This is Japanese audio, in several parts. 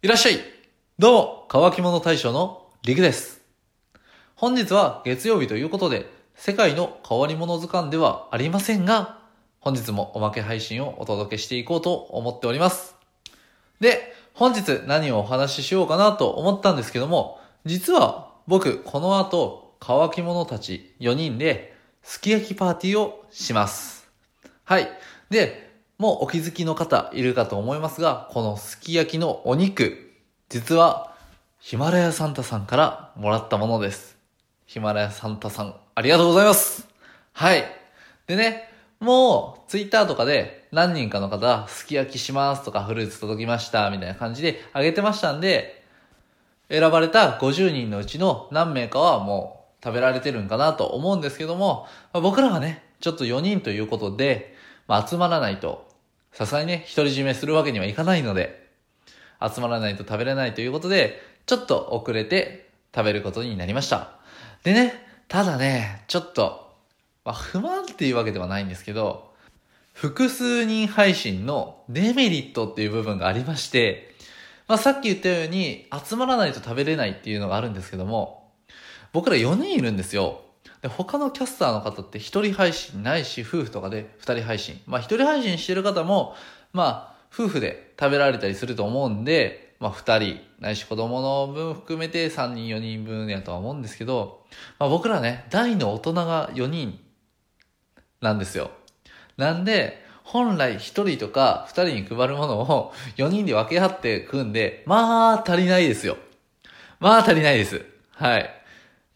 いらっしゃいどうも、乾き物大将のリクです。本日は月曜日ということで、世界の変わり物図鑑ではありませんが、本日もおまけ配信をお届けしていこうと思っております。で、本日何をお話ししようかなと思ったんですけども、実は僕、この後、乾き物たち4人で、すき焼きパーティーをします。はい。で、もうお気づきの方いるかと思いますが、このすき焼きのお肉、実はヒマラヤサンタさんからもらったものです。ヒマラヤサンタさん、ありがとうございます。はい。でね、もうツイッターとかで何人かの方、すき焼きしますとかフルーツ届きましたみたいな感じであげてましたんで、選ばれた50人のうちの何名かはもう食べられてるんかなと思うんですけども、僕らがね、ちょっと4人ということで、まあ、集まらないと、さすがにね、独り占めするわけにはいかないので、集まらないと食べれないということで、ちょっと遅れて食べることになりました。でね、ただね、ちょっと、まあ、不満っていうわけではないんですけど、複数人配信のデメリットっていう部分がありまして、まあ、さっき言ったように、集まらないと食べれないっていうのがあるんですけども、僕ら4人いるんですよ。で、他のキャスターの方って一人配信ないし、夫婦とかで二人配信。まあ一人配信してる方も、まあ夫婦で食べられたりすると思うんで、まあ二人、ないし子供の分含めて三人四人分やとは思うんですけど、まあ僕らね、大の大人が4人なんですよ。なんで、本来一人とか二人に配るものを4人で分け合って食うんで、まあ足りないですよ。まあ足りないです。はい。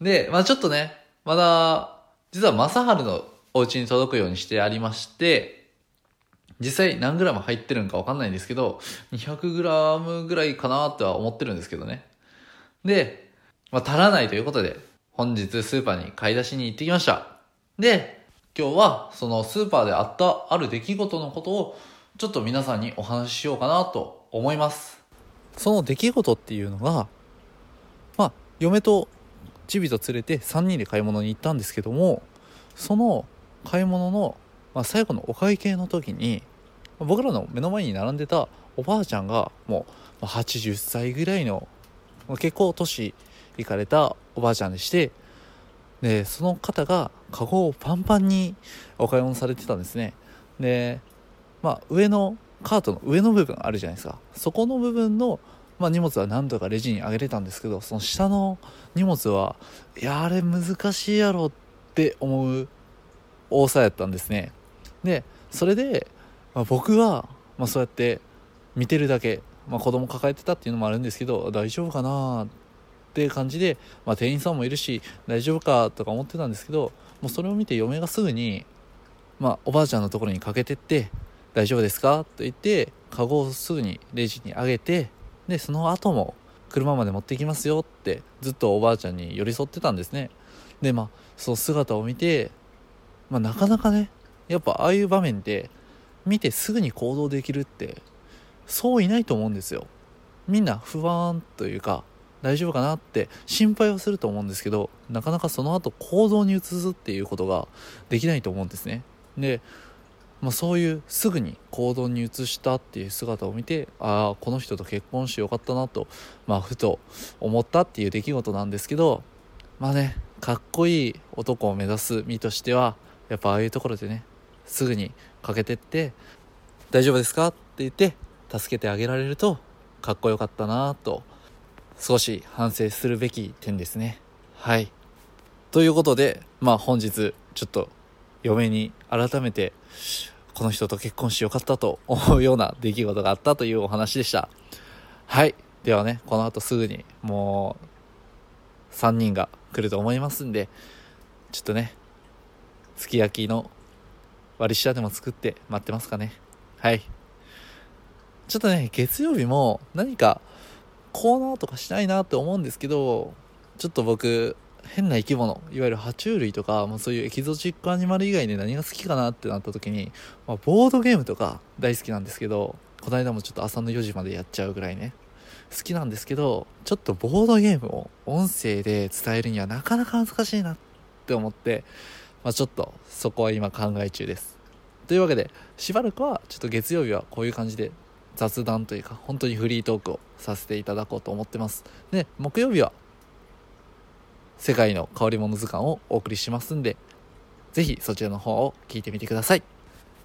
で、まあちょっとね、まだ、実は正治のお家に届くようにしてありまして、実際何グラム入ってるんかわかんないんですけど、200グラムぐらいかなとは思ってるんですけどね。で、まあ足らないということで、本日スーパーに買い出しに行ってきました。で、今日はそのスーパーであったある出来事のことをちょっと皆さんにお話ししようかなと思います。その出来事っていうのが、まあ、嫁とチビと連れて3人で買い物に行ったんですけどもその買い物の、まあ、最後のお会計の時に僕らの目の前に並んでたおばあちゃんがもう80歳ぐらいの結構年いかれたおばあちゃんでしてでその方がカゴをパンパンにお買い物されてたんですね。でまあ上のカートの上の部分あるじゃないですか。そこの部分のまあ、荷物は何とかレジにあげれたんですけどその下の荷物はいやあれ難しいやろって思う多さやったんですねでそれで、まあ、僕は、まあ、そうやって見てるだけ、まあ、子供抱えてたっていうのもあるんですけど大丈夫かなって感じで、まあ、店員さんもいるし大丈夫かとか思ってたんですけどもうそれを見て嫁がすぐに、まあ、おばあちゃんのところにかけてって「大丈夫ですか?」と言ってカゴをすぐにレジにあげてでその後も車まで持ってきますよってずっとおばあちゃんに寄り添ってたんですね。でまあその姿を見て、まあ、なかなかねやっぱああいう場面で見てすぐに行動できるってそういないと思うんですよ。みんな不安というか大丈夫かなって心配をすると思うんですけどなかなかその後行動に移すっていうことができないと思うんですね。でまあ、そういうすぐに行動に移したっていう姿を見てああこの人と結婚してよかったなと、まあ、ふと思ったっていう出来事なんですけどまあねかっこいい男を目指す身としてはやっぱああいうところでねすぐにかけてって「大丈夫ですか?」って言って助けてあげられるとかっこよかったなと少し反省するべき点ですねはいということでまあ本日ちょっと嫁に改めてこの人と結婚してよかったと思うような出来事があったというお話でした。はい。ではね、この後すぐにもう3人が来ると思いますんで、ちょっとね、すき焼きの割り下でも作って待ってますかね。はい。ちょっとね、月曜日も何かコーナーとかしたいなって思うんですけど、ちょっと僕、変な生き物いわゆる爬虫類とかもうそういうエキゾチックアニマル以外で何が好きかなってなった時に、まあ、ボードゲームとか大好きなんですけどこの間もちょっと朝の4時までやっちゃうぐらいね。好きなんですけどちょっとボードゲームを音声で伝えるにはなかなか難しいなって思って、まあ、ちょっとそこは今考え中です。というわけでしばらくはちょっと月曜日はこういう感じで雑談というか本当にフリートークをさせていただこうと思ってます。で木曜日は世界の変わり者図鑑をお送りしますんでぜひそちらの方を聞いてみてください。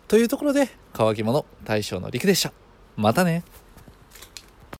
というところで乾き物大将の陸でした。またね。